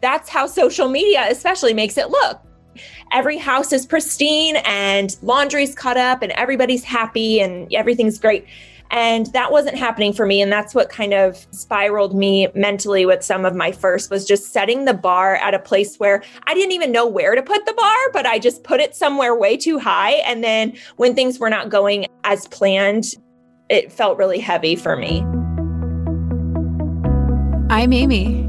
that's how social media especially makes it look. Every house is pristine and laundry's cut up and everybody's happy and everything's great. And that wasn't happening for me. And that's what kind of spiraled me mentally with some of my first was just setting the bar at a place where I didn't even know where to put the bar, but I just put it somewhere way too high. And then when things were not going as planned, it felt really heavy for me. I'm Amy.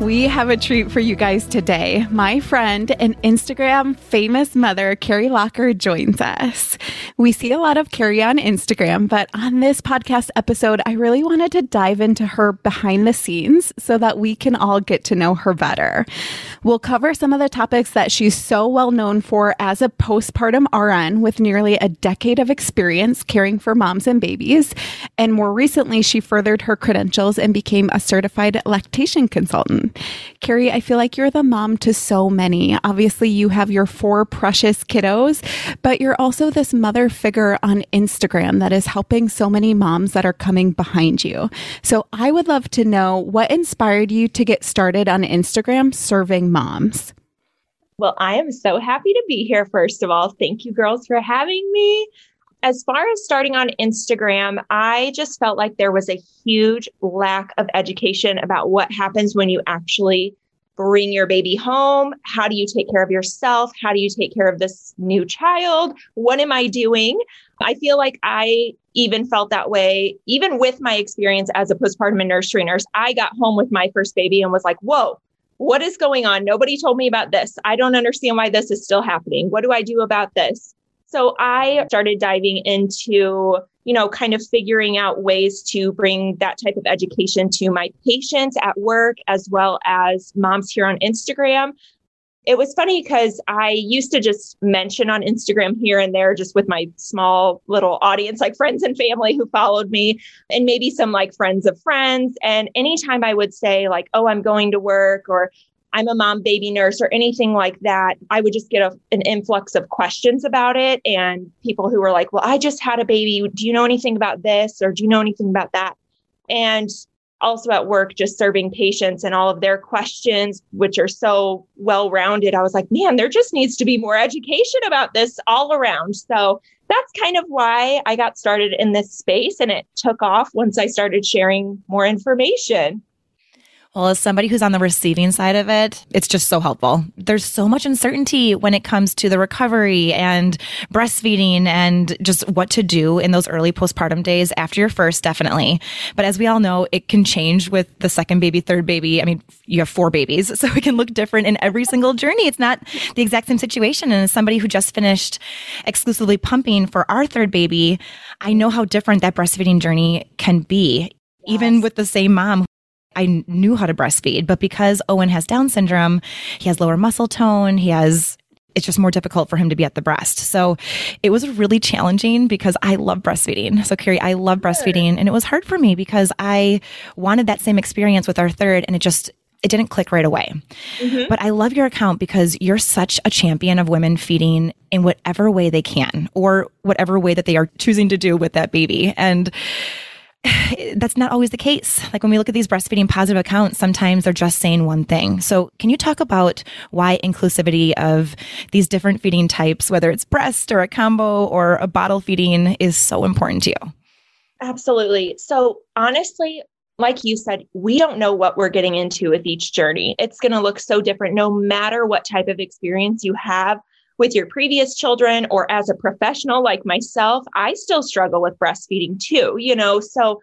We have a treat for you guys today. My friend and Instagram famous mother, Carrie Locker, joins us. We see a lot of Carrie on Instagram, but on this podcast episode, I really wanted to dive into her behind the scenes so that we can all get to know her better. We'll cover some of the topics that she's so well known for as a postpartum RN with nearly a decade of experience caring for moms and babies. And more recently, she furthered her credentials and became a certified lactation consultant. Carrie, I feel like you're the mom to so many. Obviously, you have your four precious kiddos, but you're also this mother figure on Instagram that is helping so many moms that are coming behind you. So I would love to know what inspired you to get started on Instagram serving moms. Well, I am so happy to be here, first of all. Thank you, girls, for having me as far as starting on Instagram, I just felt like there was a huge lack of education about what happens when you actually bring your baby home. How do you take care of yourself? How do you take care of this new child? What am I doing? I feel like I even felt that way, even with my experience as a postpartum and nursery nurse. I got home with my first baby and was like, whoa, what is going on? Nobody told me about this. I don't understand why this is still happening. What do I do about this? So I started diving into, you know, kind of figuring out ways to bring that type of education to my patients at work as well as moms here on Instagram. It was funny because I used to just mention on Instagram here and there, just with my small little audience, like friends and family who followed me, and maybe some like friends of friends. And anytime I would say, like, oh, I'm going to work, or I'm a mom baby nurse or anything like that, I would just get a, an influx of questions about it and people who were like, well, I just had a baby. Do you know anything about this? Or do you know anything about that? And also at work, just serving patients and all of their questions, which are so well rounded. I was like, man, there just needs to be more education about this all around. So that's kind of why I got started in this space and it took off once I started sharing more information. Well, as somebody who's on the receiving side of it, it's just so helpful. There's so much uncertainty when it comes to the recovery and breastfeeding and just what to do in those early postpartum days after your first, definitely. But as we all know, it can change with the second baby, third baby. I mean, you have four babies, so it can look different in every single journey. It's not the exact same situation. And as somebody who just finished exclusively pumping for our third baby, I know how different that breastfeeding journey can be. Yes. Even with the same mom I knew how to breastfeed, but because Owen has Down syndrome, he has lower muscle tone, he has it's just more difficult for him to be at the breast. So it was really challenging because I love breastfeeding. So Carrie, I love breastfeeding and it was hard for me because I wanted that same experience with our third and it just it didn't click right away. Mm-hmm. But I love your account because you're such a champion of women feeding in whatever way they can or whatever way that they are choosing to do with that baby. And that's not always the case. Like when we look at these breastfeeding positive accounts, sometimes they're just saying one thing. So, can you talk about why inclusivity of these different feeding types, whether it's breast or a combo or a bottle feeding, is so important to you? Absolutely. So, honestly, like you said, we don't know what we're getting into with each journey. It's going to look so different no matter what type of experience you have with your previous children or as a professional like myself, I still struggle with breastfeeding too, you know? So,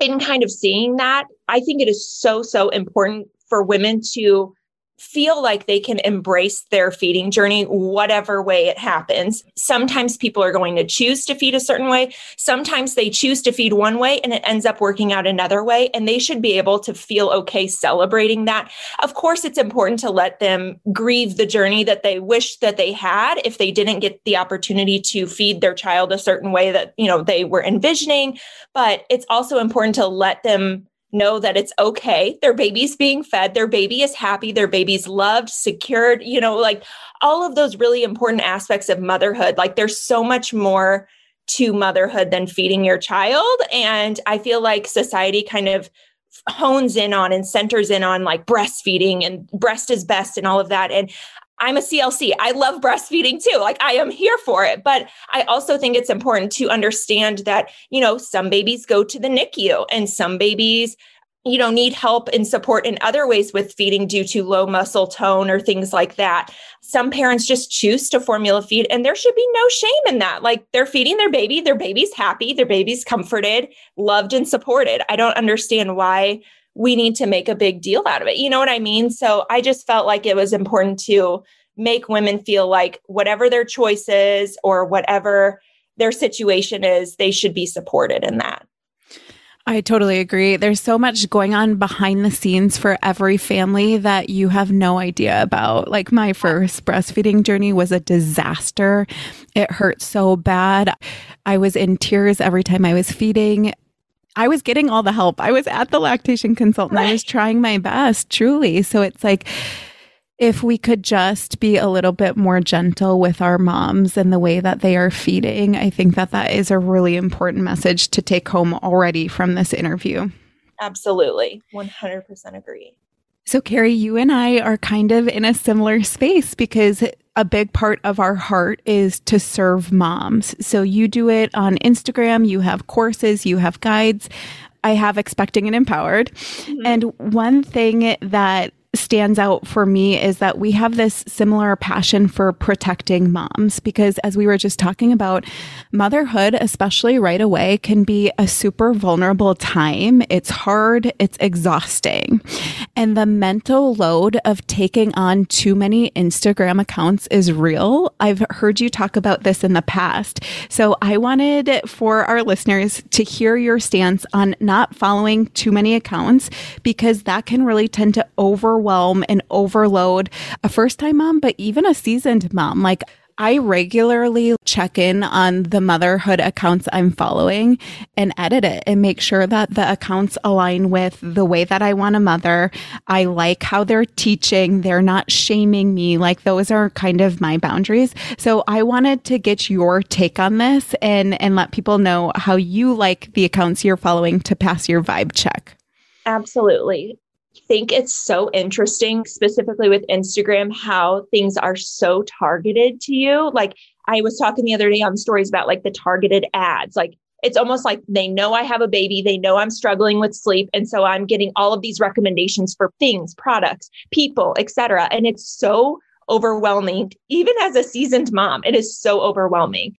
in kind of seeing that, I think it is so, so important for women to feel like they can embrace their feeding journey, whatever way it happens. Sometimes people are going to choose to feed a certain way. Sometimes they choose to feed one way and it ends up working out another way. And they should be able to feel okay celebrating that. Of course, it's important to let them grieve the journey that they wish that they had if they didn't get the opportunity to feed their child a certain way that, you know, they were envisioning. But it's also important to let them know that it's okay. Their baby's being fed, their baby is happy, their baby's loved, secured, you know, like all of those really important aspects of motherhood. Like there's so much more to motherhood than feeding your child. And I feel like society kind of hones in on and centers in on like breastfeeding and breast is best and all of that. And I'm a CLC. I love breastfeeding too. Like I am here for it. But I also think it's important to understand that, you know, some babies go to the NICU and some babies, you know, need help and support in other ways with feeding due to low muscle tone or things like that. Some parents just choose to formula feed and there should be no shame in that. Like they're feeding their baby, their baby's happy, their baby's comforted, loved and supported. I don't understand why we need to make a big deal out of it. You know what I mean? So I just felt like it was important to make women feel like whatever their choice is or whatever their situation is, they should be supported in that. I totally agree. There's so much going on behind the scenes for every family that you have no idea about. Like my first breastfeeding journey was a disaster. It hurt so bad. I was in tears every time I was feeding. I was getting all the help. I was at the lactation consultant. Right. I was trying my best, truly. So it's like, if we could just be a little bit more gentle with our moms and the way that they are feeding, I think that that is a really important message to take home already from this interview. Absolutely. 100% agree. So, Carrie, you and I are kind of in a similar space because a big part of our heart is to serve moms. So you do it on Instagram, you have courses, you have guides. I have Expecting and Empowered. Mm-hmm. And one thing that stands out for me is that we have this similar passion for protecting moms because as we were just talking about motherhood especially right away can be a super vulnerable time. It's hard. It's exhausting. And the mental load of taking on too many Instagram accounts is real. I've heard you talk about this in the past. So i wanted for our listeners to hear your stance on not following too many accounts because that can really tend to over overwhelm and overload a first time mom, but even a seasoned mom. Like, I regularly check in on the motherhood accounts I'm following and edit it and make sure that the accounts align with the way that I want to mother. I like how they're teaching. They're not shaming me. Like those are kind of my boundaries. So I wanted to get your take on this and, and let people know how you like the accounts you're following to pass your vibe check. Absolutely think it's so interesting, specifically with Instagram, how things are so targeted to you. Like I was talking the other day on stories about like the targeted ads. Like it's almost like they know I have a baby, they know I'm struggling with sleep, and so I'm getting all of these recommendations for things, products, people, etc. And it's so overwhelming. Even as a seasoned mom, it is so overwhelming.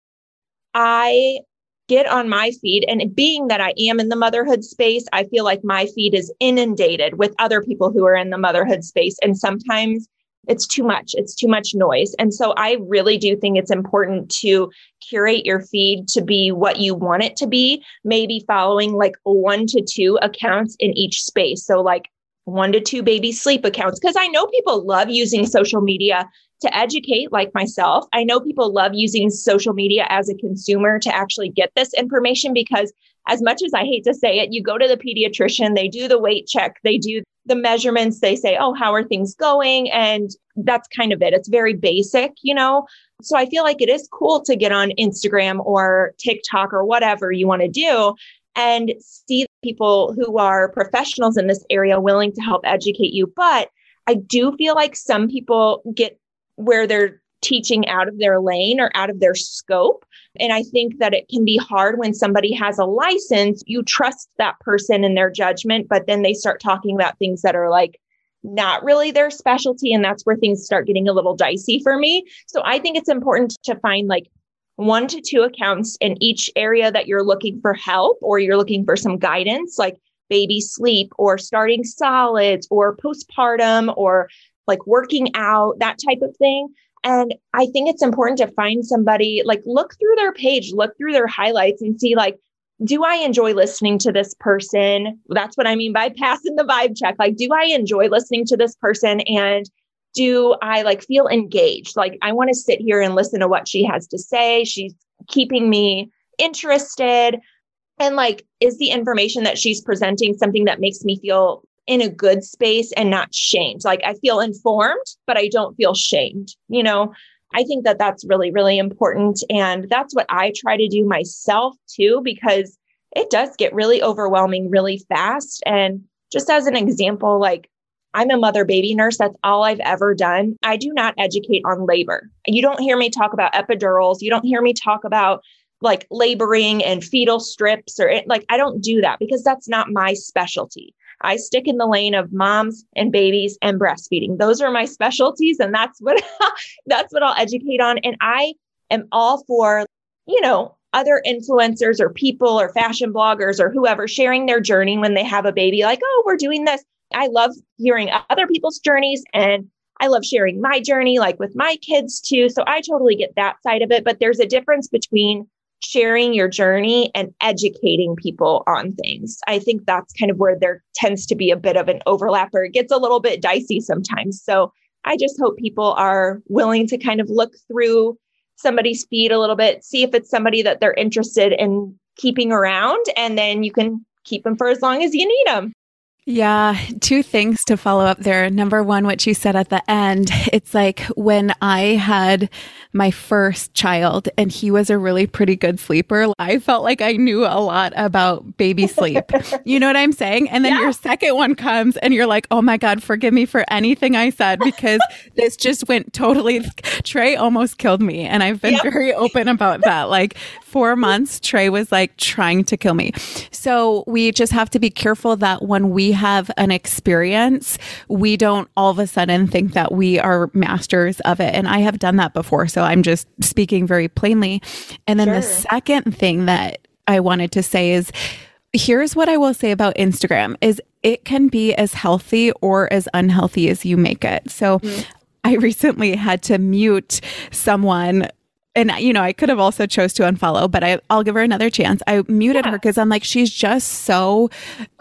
I get on my feed. And being that I am in the motherhood space, I feel like my feed is inundated with other people who are in the motherhood space. And sometimes it's too much. It's too much noise. And so I really do think it's important to curate your feed to be what you want it to be, maybe following like one to two accounts in each space. So, like one to two baby sleep accounts, because I know people love using social media to educate like myself. I know people love using social media as a consumer to actually get this information because as much as I hate to say it, you go to the pediatrician, they do the weight check, they do the measurements, they say, "Oh, how are things going?" and that's kind of it. It's very basic, you know. So I feel like it is cool to get on Instagram or TikTok or whatever you want to do and see people who are professionals in this area willing to help educate you. But I do feel like some people get where they're teaching out of their lane or out of their scope. And I think that it can be hard when somebody has a license, you trust that person and their judgment, but then they start talking about things that are like not really their specialty. And that's where things start getting a little dicey for me. So I think it's important to find like one to two accounts in each area that you're looking for help or you're looking for some guidance, like baby sleep or starting solids or postpartum or like working out, that type of thing. And I think it's important to find somebody like look through their page, look through their highlights and see like, do I enjoy listening to this person? That's what I mean by passing the vibe check. Like, do I enjoy listening to this person? And do I like feel engaged? Like, I want to sit here and listen to what she has to say. She's keeping me interested. And like, is the information that she's presenting something that makes me feel in a good space and not shamed? Like, I feel informed, but I don't feel shamed. You know, I think that that's really, really important. And that's what I try to do myself too, because it does get really overwhelming really fast. And just as an example, like, I'm a mother baby nurse. That's all I've ever done. I do not educate on labor. You don't hear me talk about epidurals. You don't hear me talk about like laboring and fetal strips or like I don't do that because that's not my specialty. I stick in the lane of moms and babies and breastfeeding. Those are my specialties and that's what that's what I'll educate on and I am all for, you know, other influencers or people or fashion bloggers or whoever sharing their journey when they have a baby like, "Oh, we're doing this." I love hearing other people's journeys and I love sharing my journey like with my kids too. So I totally get that side of it, but there's a difference between sharing your journey and educating people on things. I think that's kind of where there tends to be a bit of an overlap or it gets a little bit dicey sometimes. So I just hope people are willing to kind of look through somebody's feed a little bit, see if it's somebody that they're interested in keeping around, and then you can keep them for as long as you need them. Yeah, two things to follow up there. Number one, what you said at the end, it's like when I had my first child and he was a really pretty good sleeper, I felt like I knew a lot about baby sleep. you know what I'm saying? And then yeah. your second one comes and you're like, oh my God, forgive me for anything I said because this just went totally, Trey almost killed me. And I've been yep. very open about that. Like four months, Trey was like trying to kill me. So we just have to be careful that when we have an experience, we don't all of a sudden think that we are masters of it. And I have done that before. So I'm just speaking very plainly. And then sure. the second thing that I wanted to say is, here's what I will say about Instagram is it can be as healthy or as unhealthy as you make it. So mm-hmm. I recently had to mute someone and you know, I could have also chose to unfollow, but I, will give her another chance. I muted yeah. her because I'm like, she's just so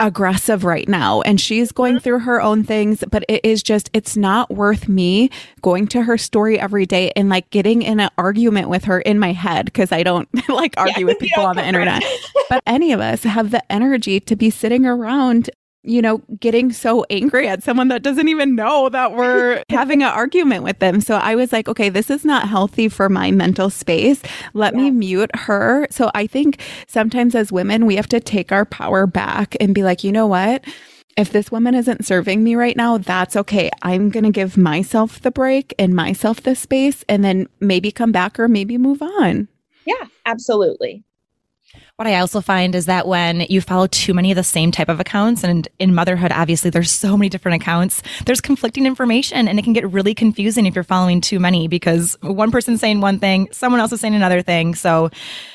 aggressive right now, and she's going mm-hmm. through her own things. But it is just, it's not worth me going to her story every day and like getting in an argument with her in my head because I don't like argue yeah. with people on the internet. but any of us have the energy to be sitting around you know, getting so angry at someone that doesn't even know that we're having an argument with them. So I was like, okay, this is not healthy for my mental space. Let yeah. me mute her. So I think sometimes as women, we have to take our power back and be like, you know what? If this woman isn't serving me right now, that's okay. I'm going to give myself the break and myself the space and then maybe come back or maybe move on. Yeah, absolutely. What I also find is that when you follow too many of the same type of accounts, and in motherhood, obviously there's so many different accounts, there's conflicting information and it can get really confusing if you're following too many because one person's saying one thing, someone else is saying another thing. So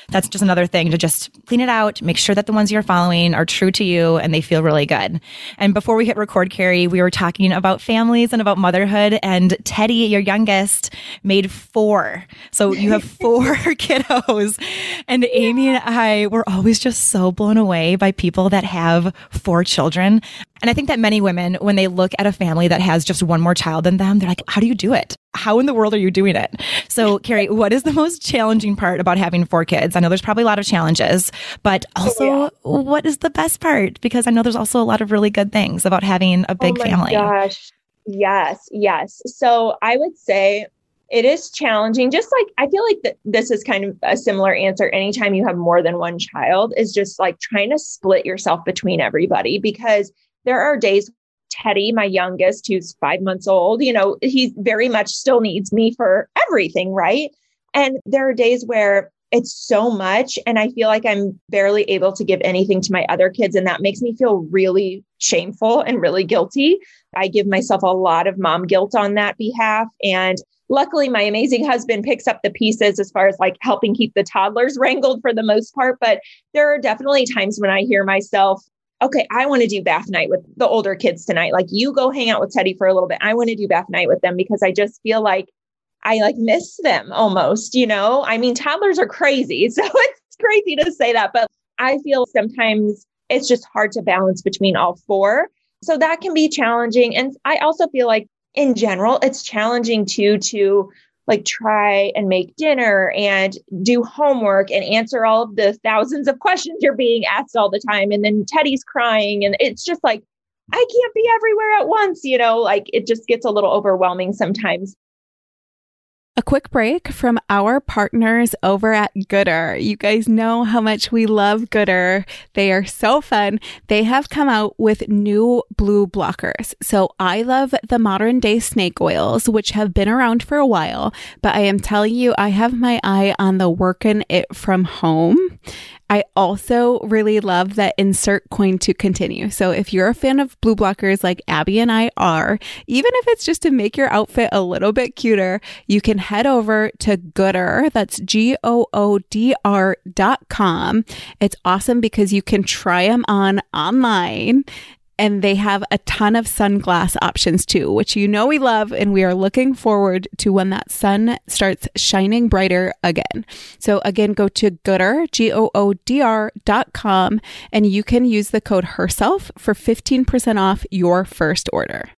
that's just another thing to just clean it out, make sure that the ones you're following are true to you and they feel really good. And before we hit record, Carrie, we were talking about families and about motherhood and Teddy, your youngest, made four. So you have four kiddos and Amy and I were always just so blown away by people that have four children. And I think that many women, when they look at a family that has just one more child than them, they're like, how do you do it? How in the world are you doing it? So, Carrie, what is the most challenging part about having four kids? I know there's probably a lot of challenges, but oh, also, oh, yeah. what is the best part? Because I know there's also a lot of really good things about having a oh big oh family. Gosh. Yes, yes. So, I would say it is challenging. Just like i feel like that this is kind of a similar answer. Anytime you have more than one child is just like trying to split yourself between everybody because there are days teddy my youngest who's five months old you know he very much still needs me for everything right? And there are days where it's so much and i feel like i'm barely able to give anything to my other kids and that makes me feel really shameful and really guilty. I give myself a lot of mom guilt on that behalf and luckily my amazing husband picks up the pieces as far as like helping keep the toddlers wrangled for the most part but there are definitely times when i hear myself okay, I want to do bath night with the older kids tonight. Like you go hang out with Teddy for a little bit. I want to do bath night with them because I just feel like I like miss them almost, you know? I mean, toddlers are crazy. So it's crazy to say that, but I feel sometimes it's just hard to balance between all four. So that can be challenging. And I also feel like in general, it's challenging too to like try and make dinner and do homework and answer all of the thousands of questions you're being asked all the time. And then Teddy's crying. And it's just like, I can't be everywhere at once, you know, like it just gets a little overwhelming sometimes. A quick break from our partners over at Goodr. You guys know how much we love Goodr. They are so fun. They have come out with new blue blockers. So I love the modern day snake oils, which have been around for a while, but I am telling you, I have my eye on the working it from home. I also really love that insert coin to continue. So if you're a fan of blue blockers like Abby and I are, even if it's just to make your outfit a little bit cuter, you can head over to Goodr. That's G O O D R dot com. It's awesome because you can try them on online and they have a ton of sunglass options too, which you know we love. And we are looking forward to when that sun starts shining brighter again. So again, go to Goodr, G O O D R dot com, and you can use the code herself for 15% off your first order.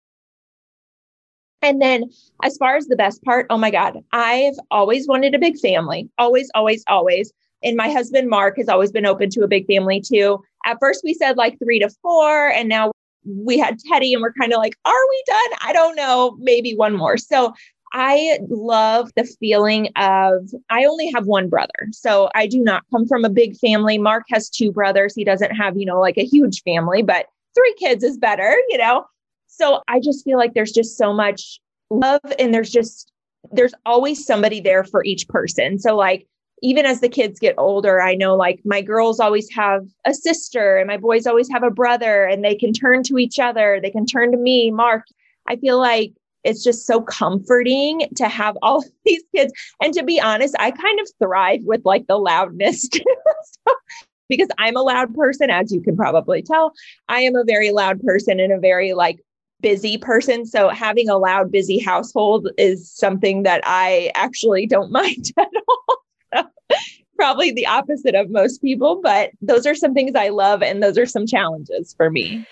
And then, as far as the best part, oh my God, I've always wanted a big family. Always, always, always. And my husband, Mark, has always been open to a big family too. At first, we said like three to four, and now we had Teddy, and we're kind of like, are we done? I don't know, maybe one more. So I love the feeling of I only have one brother. So I do not come from a big family. Mark has two brothers. He doesn't have, you know, like a huge family, but three kids is better, you know. So I just feel like there's just so much love and there's just there's always somebody there for each person. So like even as the kids get older, I know like my girls always have a sister and my boys always have a brother and they can turn to each other. They can turn to me, Mark. I feel like it's just so comforting to have all these kids. And to be honest, I kind of thrive with like the loudness so, because I'm a loud person, as you can probably tell. I am a very loud person and a very like busy person. So having a loud, busy household is something that I actually don't mind at all. probably the opposite of most people, but those are some things I love and those are some challenges for me.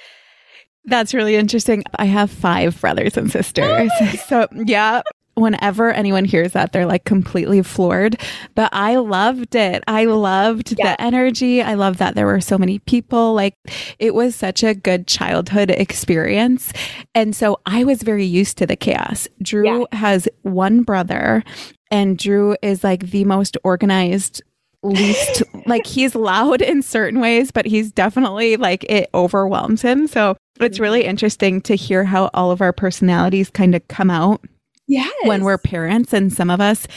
That's really interesting. I have five brothers and sisters. so, yeah, whenever anyone hears that, they're like completely floored. But I loved it. I loved yeah. the energy. I love that there were so many people. Like it was such a good childhood experience. And so I was very used to the chaos. Drew yeah. has one brother and Drew is like the most organized least like he's loud in certain ways but he's definitely like it overwhelms him so it's really mm-hmm. interesting to hear how all of our personalities kind of come out yes. when we're parents and some of us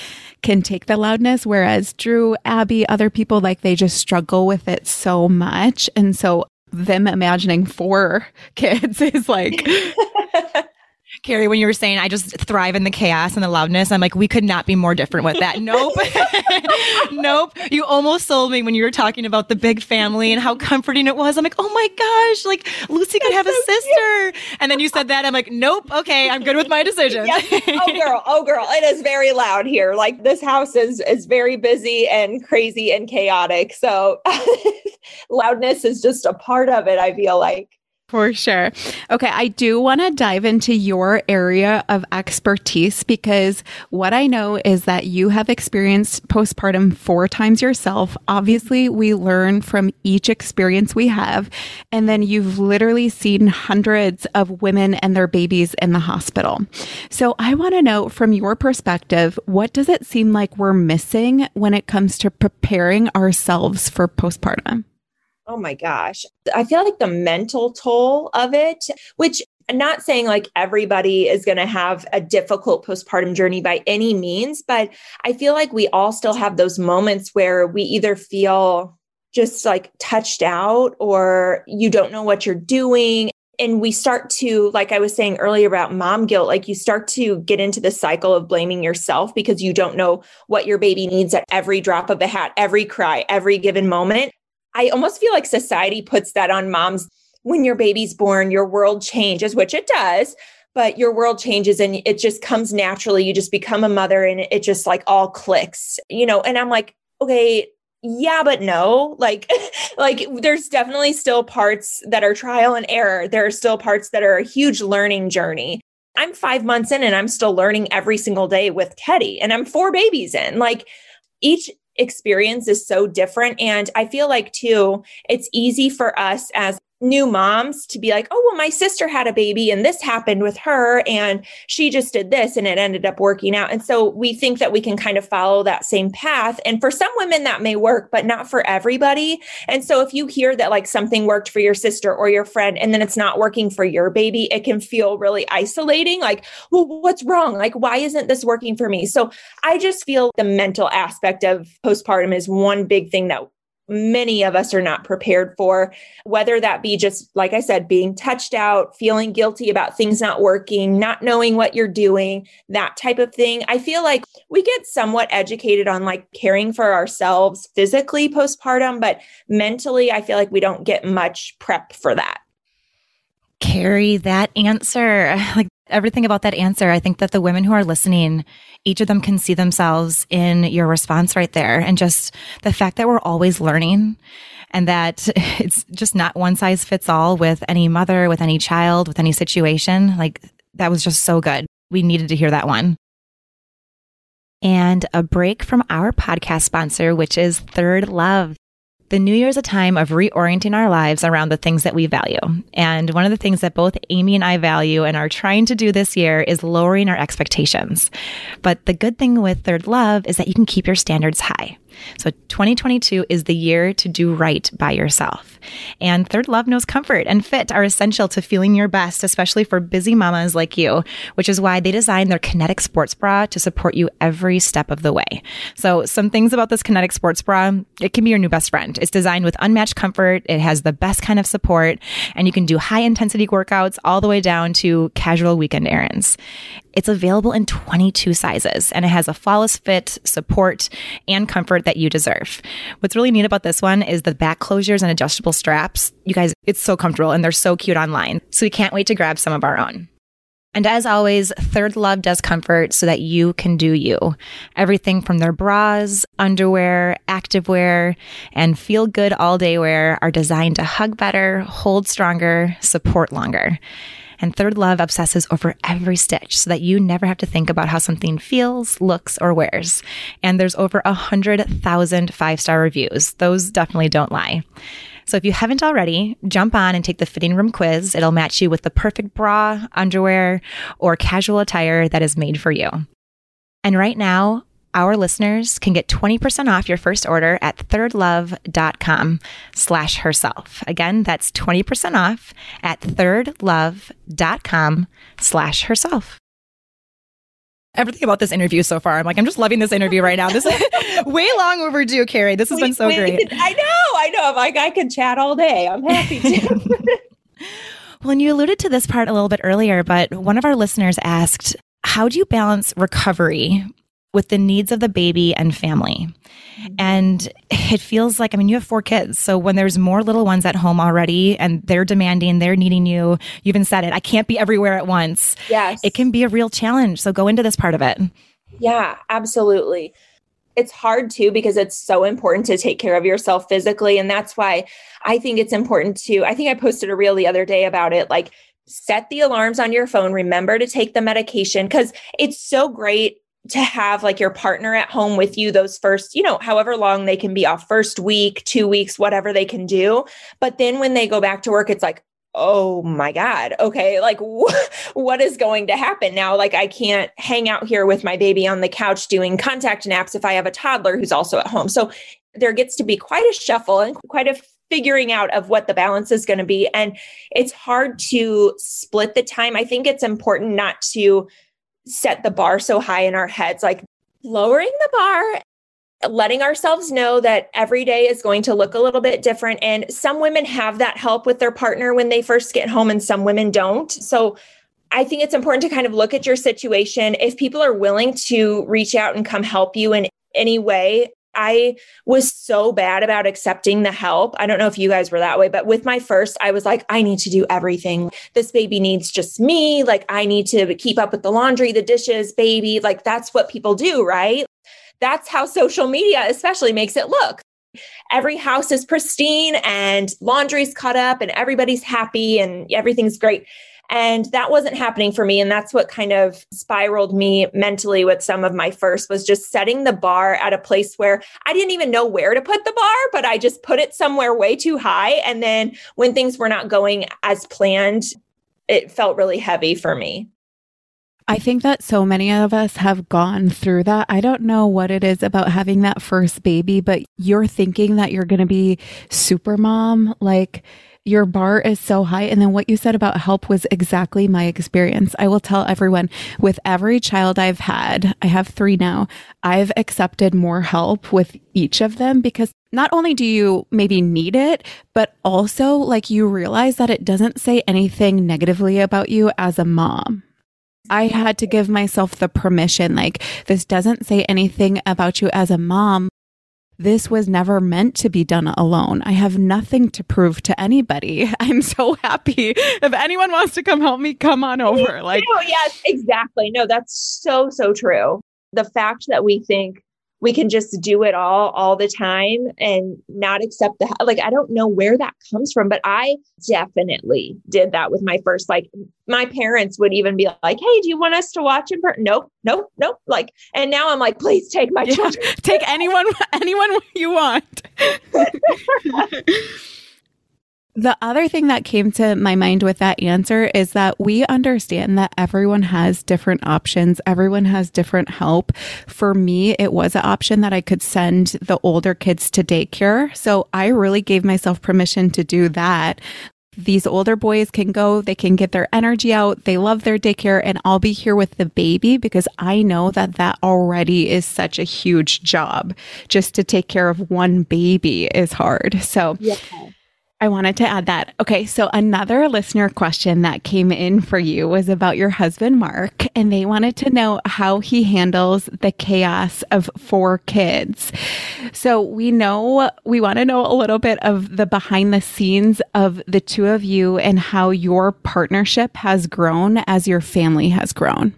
can take the loudness whereas drew abby other people like they just struggle with it so much and so them imagining four kids is like Carrie, when you were saying I just thrive in the chaos and the loudness, I'm like, we could not be more different with that. nope. nope. You almost sold me when you were talking about the big family and how comforting it was. I'm like, oh my gosh, like Lucy could have so a sister. Cute. And then you said that. I'm like, nope. Okay. I'm good with my decision. yes. Oh girl. Oh girl. It is very loud here. Like this house is, is very busy and crazy and chaotic. So loudness is just a part of it. I feel like. For sure. Okay, I do want to dive into your area of expertise because what I know is that you have experienced postpartum four times yourself. Obviously, we learn from each experience we have. And then you've literally seen hundreds of women and their babies in the hospital. So I want to know from your perspective, what does it seem like we're missing when it comes to preparing ourselves for postpartum? Oh my gosh. I feel like the mental toll of it, which I'm not saying like everybody is going to have a difficult postpartum journey by any means, but I feel like we all still have those moments where we either feel just like touched out or you don't know what you're doing. And we start to, like I was saying earlier about mom guilt, like you start to get into the cycle of blaming yourself because you don't know what your baby needs at every drop of a hat, every cry, every given moment. I almost feel like society puts that on moms. When your baby's born, your world changes, which it does, but your world changes and it just comes naturally. You just become a mother and it just like all clicks, you know? And I'm like, okay, yeah but no. Like like there's definitely still parts that are trial and error. There are still parts that are a huge learning journey. I'm five months in and i'm still learning every single day with teddy and i'm four babies in. Like each experience is so different. And i feel like too it's easy for us as new moms to be like, oh, well, my sister had a baby and this happened with her and she just did this and it ended up working out. And so we think that we can kind of follow that same path. And for some women, that may work, but not for everybody. And so if you hear that like something worked for your sister or your friend and then it's not working for your baby, it can feel really isolating. Like, well, what's wrong? Like, why isn't this working for me? So I just feel the mental aspect of postpartum is one big thing that many of us are not prepared for, whether that be just, like I said, being touched out, feeling guilty about things not working, not knowing what you're doing, that type of thing. I feel like we get somewhat educated on like caring for ourselves physically postpartum, but mentally, I feel like we don't get much prep for that. Carrie that answer. Like everything about that answer. I think that the women who are listening, each of them can see themselves in your response right there. And just the fact that we're always learning and that it's just not one size fits all with any mother, with any child, with any situation. Like that was just so good. We needed to hear that one. And a break from our podcast sponsor, which is Third Love. The new year is a time of reorienting our lives around the things that we value. And one of the things that both Amy and I value and are trying to do this year is lowering our expectations. But the good thing with Third Love is that you can keep your standards high. So 2022 is the year to do right by yourself. And Third Love knows comfort and fit are essential to feeling your best, especially for busy mamas like you, which is why they designed their Kinetic Sports Bra to support you every step of the way. So some things about this Kinetic Sports Bra, it can be your new best friend. It's designed with unmatched comfort. It has the best kind of support and you can do high intensity workouts all the way down to casual weekend errands. It's available in 22 sizes and it has a flawless fit, support, and comfort that you deserve. What's really neat about this one is the back closures and adjustable straps. You guys, it's so comfortable and they're so cute online. So we can't wait to grab some of our own. And as always, Third Love does comfort so that you can do you. Everything from their bras, underwear, activewear, and feel good all day wear are designed to hug better, hold stronger, support longer. And Third Love obsesses over every stitch so that you never have to think about how something feels, looks, or wears. And there's over a hundred thousand five star reviews. Those definitely don't lie. So if you haven't already, jump on and take the fitting room quiz. It'll match you with the perfect bra, underwear, or casual attire that is made for you. And right now, our listeners can get 20% off your first order at thirdlove.com slash herself. Again, that's 20% off at thirdlove.com slash herself. Everything about this interview so far, I'm like, I'm just loving this interview right now. This is way long overdue, Carrie. This has been so great. I know, I know. Like I can chat all day. I'm happy to. well, and you alluded to this part a little bit earlier, but one of our listeners asked, how do you balance recovery with the needs of the baby and family. Mm-hmm. And it feels like, I mean, you have four kids. So when there's more little ones at home already and they're demanding, they're needing you, You've even said it, I can't be everywhere at once. Yes. It can be a real challenge. So go into this part of it. Yeah, absolutely. It's hard too because it's so important to take care of yourself physically. And that's why I think it's important to, I think I posted a reel the other day about it. Like, set the alarms on your phone. Remember to take the medication because it's so great to have like your partner at home with you those first, you know, however long they can be off first week, two weeks, whatever they can do. But then when they go back to work, it's like, oh my God, okay, like wh- what is going to happen now? Like, I can't hang out here with my baby on the couch doing contact naps if I have a toddler who's also at home. So there gets to be quite a shuffle and quite a figuring out of what the balance is going to be. And it's hard to split the time. I think it's important not to set the bar so high in our heads, like lowering the bar, letting ourselves know that every day is going to look a little bit different. And some women have that help with their partner when they first get home, and some women don't. So I think it's important to kind of look at your situation. If people are willing to reach out and come help you in any way, I was so bad about accepting the help. I don't know if you guys were that way, but with my first, I was like, I need to do everything. This baby needs just me. Like, I need to keep up with the laundry, the dishes, baby. Like, that's what people do, right? That's how social media, especially, makes it look. Every house is pristine and laundry's cut up and everybody's happy and everything's great. And that wasn't happening for me. And that's what kind of spiraled me mentally with some of my first was just setting the bar at a place where I didn't even know where to put the bar, but I just put it somewhere way too high. And then when things were not going as planned, it felt really heavy for me. I think that so many of us have gone through that. I don't know what it is about having that first baby, but you're thinking that you're going to be super mom. Like, your bar is so high. And then what you said about help was exactly my experience. I will tell everyone with every child I've had, I have three now, I've accepted more help with each of them because not only do you maybe need it, but also like you realize that it doesn't say anything negatively about you as a mom. I had to give myself the permission, like, this doesn't say anything about you as a mom, this was never meant to be done alone. I have nothing to prove to anybody. I'm so happy. If anyone wants to come help me, come on over. Like, yes, exactly. No, that's so, so true. The fact that we think we can just do it all all the time and not accept the like i don't know where that comes from but i definitely did that with my first like my parents would even be like hey do you want us to watch in person nope nope nope like and now i'm like please take my yeah, children. take anyone anyone you want The other thing that came to my mind with that answer is that we understand that everyone has different options. Everyone has different help. For me, it was an option that I could send the older kids to daycare. So I really gave myself permission to do that. These older boys can go, they can get their energy out. They love their daycare and I'll be here with the baby because I know that that already is such a huge job. Just to take care of one baby is hard. So yeah. I wanted to add that. Okay, so another listener question that came in for you was about your husband, Mark, and they wanted to know how he handles the chaos of four kids. So we know, we want to know a little bit of the behind the scenes of the two of you and how your partnership has grown as your family has grown.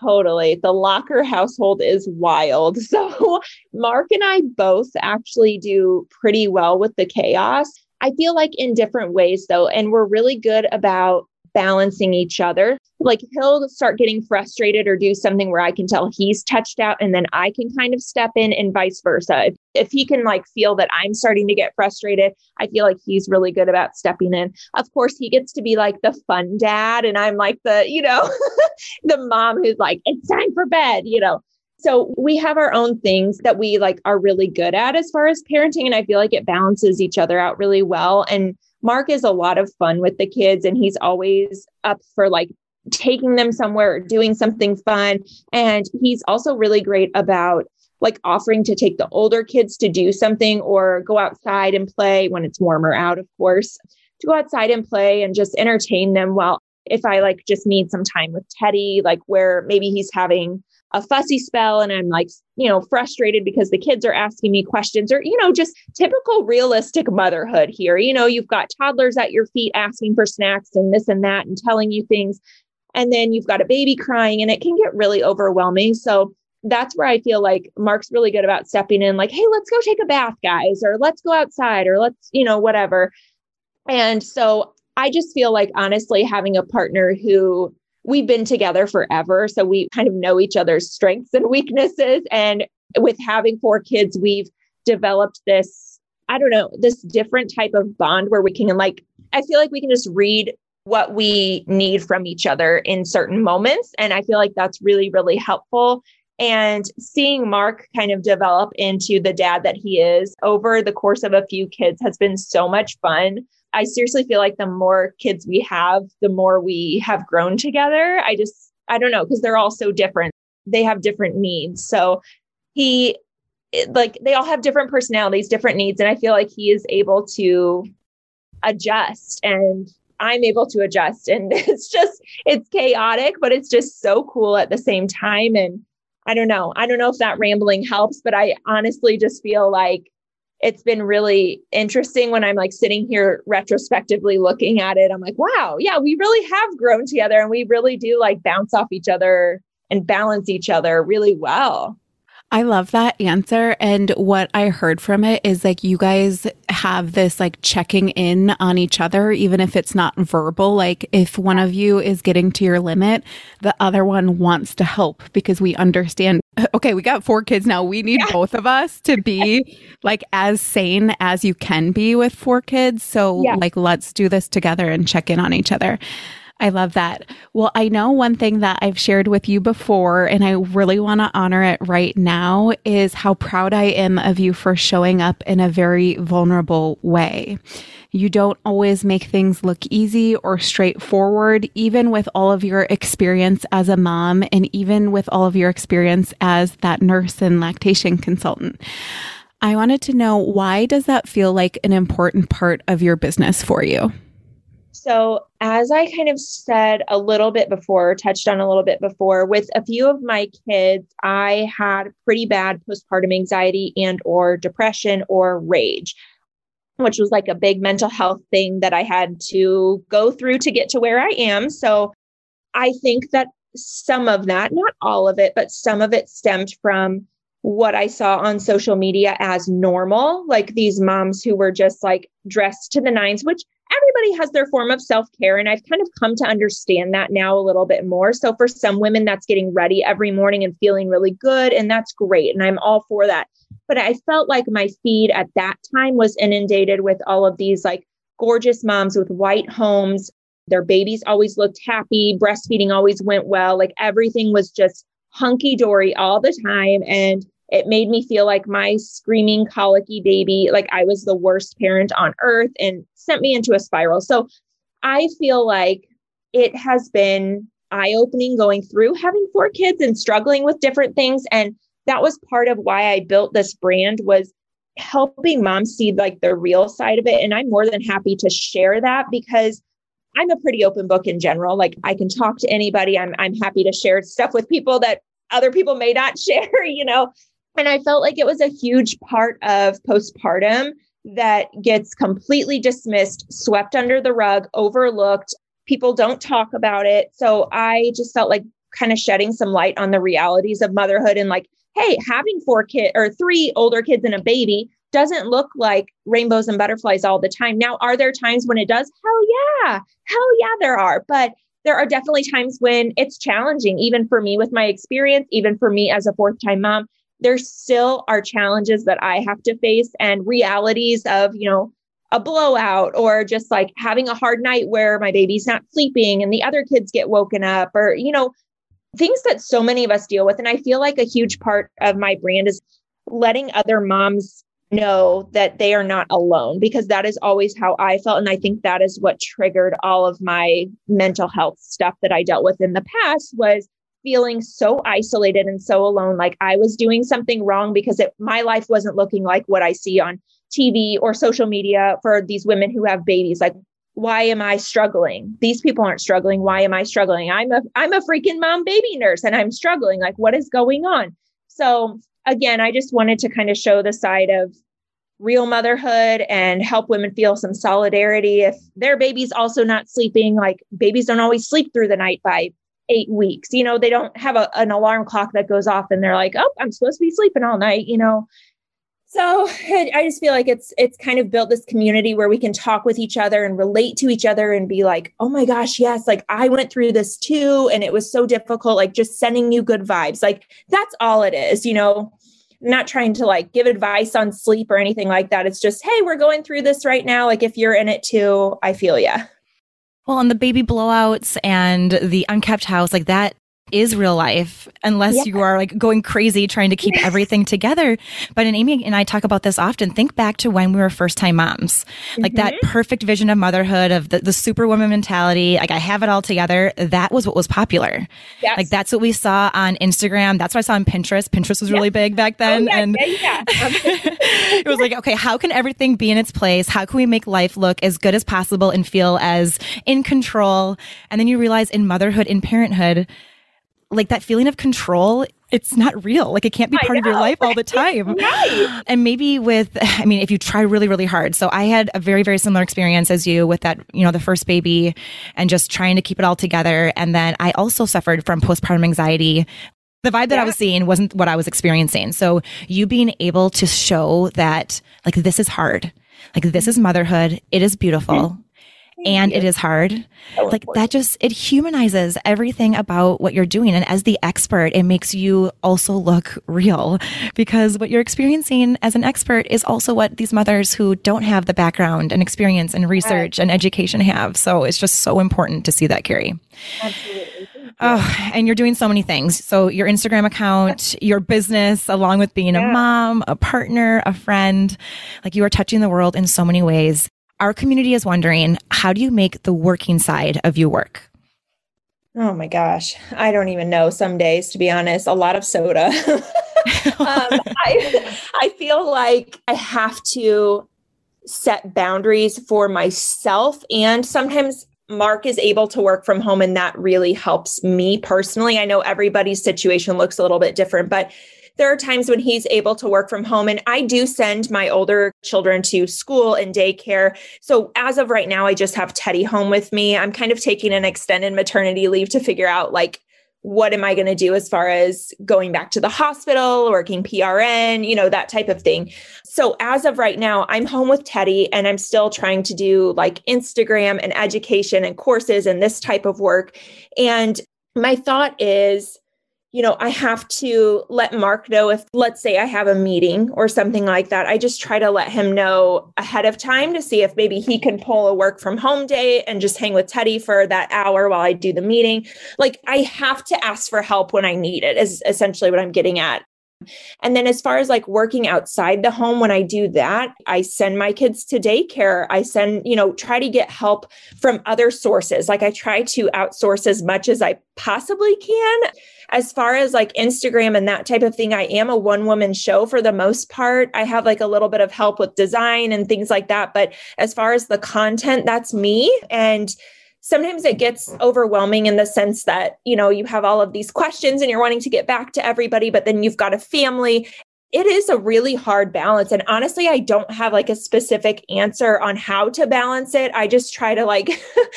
Totally. The Locker household is wild. So, Mark and I both actually do pretty well with the chaos I feel like in different ways though, and we're really good about balancing each other. Like he'll start getting frustrated or do something where I can tell he's touched out and then I can kind of step in and vice versa. If, if he can like feel that I'm starting to get frustrated, I feel like he's really good about stepping in. Of course, he gets to be like the fun dad and I'm like the, you know, the mom who's like, it's time for bed, you know. So we have our own things that we like are really good at as far as parenting. And I feel like it balances each other out really well. And Mark is a lot of fun with the kids and he's always up for like taking them somewhere, doing something fun. And he's also really great about like offering to take the older kids to do something or go outside and play when it's warmer out, of course, to go outside and play and just entertain them while if I like just need some time with Teddy, like where maybe he's having a fussy spell and I'm like, you know, frustrated because the kids are asking me questions or, you know, just typical realistic motherhood here. You know, you've got toddlers at your feet asking for snacks and this and that and telling you things. And then you've got a baby crying and it can get really overwhelming. So that's where I feel like Mark's really good about stepping in, like, hey, let's go take a bath, guys, or let's go outside, or let's, you know, whatever. And so I just feel like honestly having a partner who we've been together forever. So we kind of know each other's strengths and weaknesses. And with having four kids, we've developed this, I don't know, this different type of bond where we can, like, I feel like we can just read what we need from each other in certain moments. And I feel like that's really, really helpful. And seeing Mark kind of develop into the dad that he is over the course of a few kids has been so much fun. I seriously feel like the more kids we have, the more we have grown together. I just, I don't know, because they're all so different. They have different needs. So he, like, they all have different personalities, different needs. And I feel like he is able to adjust and I'm able to adjust. And it's just, it's chaotic, but it's just so cool at the same time. And I don't know. I don't know if that rambling helps, but I honestly just feel like it's been really interesting when I'm like sitting here retrospectively looking at it. I'm like, wow, yeah, we really have grown together and we really do like bounce off each other and balance each other really well. I love that answer. And what I heard from it is like you guys have this like checking in on each other, even if it's not verbal. Like if one of you is getting to your limit, the other one wants to help because we understand, okay, we got four kids now. We need yeah. both of us to be like as sane as you can be with four kids. So yeah. like, let's do this together and check in on each other. I love that. Well, I know one thing that I've shared with you before, and I really want to honor it right now, is how proud I am of you for showing up in a very vulnerable way. You don't always make things look easy or straightforward, even with all of your experience as a mom and even with all of your experience as that nurse and lactation consultant. I wanted to know why does that feel like an important part of your business for you? So, as I kind of said a little bit before, touched on a little bit before, with a few of my kids, I had pretty bad postpartum anxiety and or depression or rage, which was like a big mental health thing that I had to go through to get to where I am. So, I think that some of that, not all of it, but some of it stemmed from what I saw on social media as normal, like these moms who were just like dressed to the nines, which everybody has their form of self care. And I've kind of come to understand that now a little bit more. So for some women, that's getting ready every morning and feeling really good. And that's great. And I'm all for that. But I felt like my feed at that time was inundated with all of these like gorgeous moms with white homes. Their babies always looked happy. Breastfeeding always went well. Like everything was just hunky dory all the time. And it made me feel like my screaming colicky baby, like I was the worst parent on earth and sent me into a spiral. So I feel like it has been eye opening going through having four kids and struggling with different things. And that was part of why I built this brand was helping moms see like the real side of it. And I'm more than happy to share that because I'm a pretty open book in general. Like I can talk to anybody. I'm I'm happy to share stuff with people that other people may not share, you know. And I felt like it was a huge part of postpartum that gets completely dismissed, swept under the rug, overlooked. People don't talk about it. So I just felt like kind of shedding some light on the realities of motherhood and like, hey, having four kids or three older kids and a baby doesn't look like rainbows and butterflies all the time. Now, are there times when it does? Hell yeah. Hell yeah, there are. But there are definitely times when it's challenging, even for me with my experience, even for me as a fourth time mom there still are challenges that I have to face and realities of, you know, a blowout or just like having a hard night where my baby's not sleeping and the other kids get woken up or, you know, things that so many of us deal with. And I feel like a huge part of my brand is letting other moms know that they are not alone because that is always how I felt. And I think that is what triggered all of my mental health stuff that I dealt with in the past was feeling so isolated and so alone like i was doing something wrong because it, my life wasn't looking like what i see on tv or social media for these women who have babies. Like why am i struggling? These people aren't struggling. Why am i struggling? I'm a i'm a freaking mom baby nurse and i'm struggling. Like what is going on? So again i just wanted to kind of show the side of real motherhood and help women feel some solidarity if their baby's also not sleeping. Like babies don't always sleep through the night by eight weeks. You know, they don't have a, an alarm clock that goes off and they're like, oh, I'm supposed to be sleeping all night, you know. So I just feel like it's it's kind of built this community where we can talk with each other and relate to each other and be like, oh my gosh, yes, like I went through this too, and it was so difficult. Like just sending you good vibes, like that's all it is, you know. I'm not trying to like give advice on sleep or anything like that. It's just, hey, we're going through this right now. Like if you're in it too, I feel yeah. Well, and the baby blowouts and the unkept house, like that is real life unless yeah. you are like going crazy trying to keep everything together. But and Amy and I talk about this often. Think back to when we were first time moms, like mm-hmm. that perfect vision of motherhood of the, the superwoman mentality. Like I have it all together. That was what was popular. Yes. Like that's what we saw on Instagram. That's what I saw on Pinterest. Pinterest was really big back oh, then. Oh, yeah, and yeah, it was like, okay, how can everything be in its place? How can we make life look as good as possible and feel as in control? And then you realize in motherhood, in parenthood, like that feeling of control it's not real. Like it can't be part of your life all the time. right. And maybe with, I mean, if you try really, really hard. So I had a very, very similar experience as you with that, you know, the first baby and just trying to keep it all together. And then I also suffered from postpartum anxiety the vibe that yeah. I was seeing wasn't what I was experiencing. So you being able to show that like this is hard. Like this mm-hmm. is motherhood. It is beautiful and it is hard. Like that just it humanizes everything about what you're doing and as the expert it makes you also look real because what you're experiencing as an expert is also what these mothers who don't have the background and experience and research right. and education have. So it's just so important to see that Carrie. Absolutely. Oh, and you're doing so many things. So your Instagram account, your business, along with being yeah. a mom, a partner, a friend, like you are touching the world in so many ways. Our community is wondering how do you make the working side of you work? Oh my gosh. I don't even know some days, to be honest. A lot of soda. um, I, I feel like I have to set boundaries for myself. And sometimes Mark is able to work from home, and that really helps me personally. I know everybody's situation looks a little bit different, but there are times when he's able to work from home and I do send my older children to school and daycare. So as of right now, I just have Teddy home with me. I'm kind of taking an extended maternity leave to figure out like, what am I going to do as far as going back to the hospital, working PRN, you know, that type of thing. So as of right now, I'm home with Teddy and I'm still trying to do like Instagram and education and courses and this type of work. And my thought is, you know, I have to let Mark know if, let's say, I have a meeting or something like that. I just try to let him know ahead of time to see if maybe he can pull a work from home day and just hang with Teddy for that hour while I do the meeting. Like, I have to ask for help when I need it, is essentially what I'm getting at. And then as far as like working outside the home, when I do that, I send my kids to daycare. I send, you know, try to get help from other sources. Like I try to outsource as much as I possibly can. As far as like Instagram and that type of thing, I am a one woman show for the most part. I have like a little bit of help with design and things like that. But as far as the content, that's me. And sometimes it gets mm-hmm. overwhelming in the sense that, you know, you have all of these questions and you're wanting to get back to everybody, but then you've got a family. It is a really hard balance. And honestly, I don't have like a specific answer on how to balance it. I just try to like,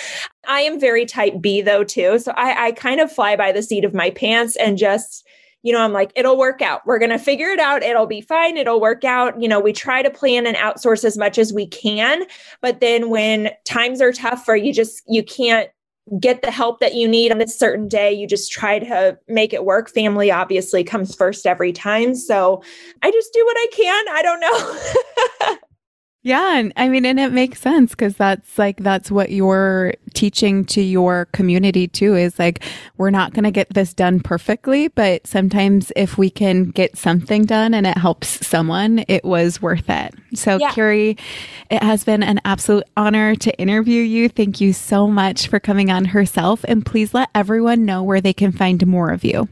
I am very type B though, too. So I, I kind of fly by the seat of my pants and just, you know, I'm like, it'll work out. We're going to figure it out. It'll be fine. It'll work out. You know, we try to plan and outsource as much as we can. But then when times are tough or you just, you can't get the help that you need on this certain day, you just try to make it work. Family obviously comes first every time. So I just do what I can. I don't know. Yeah. And I mean, and it makes sense because that's like, that's what you're teaching to your community too is like, we're not going to get this done perfectly, but sometimes if we can get something done and it helps someone, it was worth it. So, yeah. Carrie, it has been an absolute honor to interview you. Thank you so much for coming on herself. And please let everyone know where they can find more of you.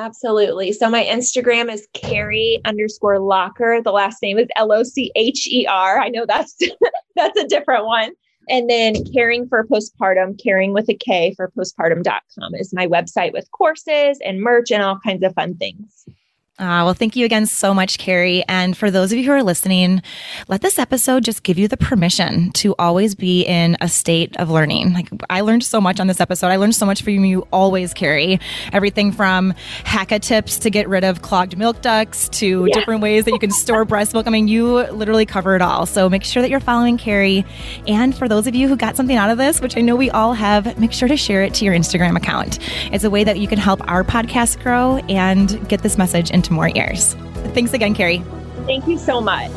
Absolutely. So my Instagram is Carrie underscore Locher. The last name is L O C H E R. I know that's that's a different one. And then caring for postpartum, caring with a K for postpartum.com is my website with courses and merch and all kinds of fun things. Uh, well, thank you again so much, Carrie. And for those of you who are listening, let this episode just give you the permission to always be in a state of learning. Like I learned so much on this episode. I learned so much from you always, Carrie. Everything from Haakaa tips to get rid of clogged milk ducts to yeah. different ways that you can store breast milk. I mean, you literally cover it all. So make sure that you're following Carrie. And for those of you who got something out of this, which I know we all have, make sure to share it to your Instagram account. It's a way that you can help our podcast grow and get this message into more ears. Thanks again, Carrie. Thank you so much.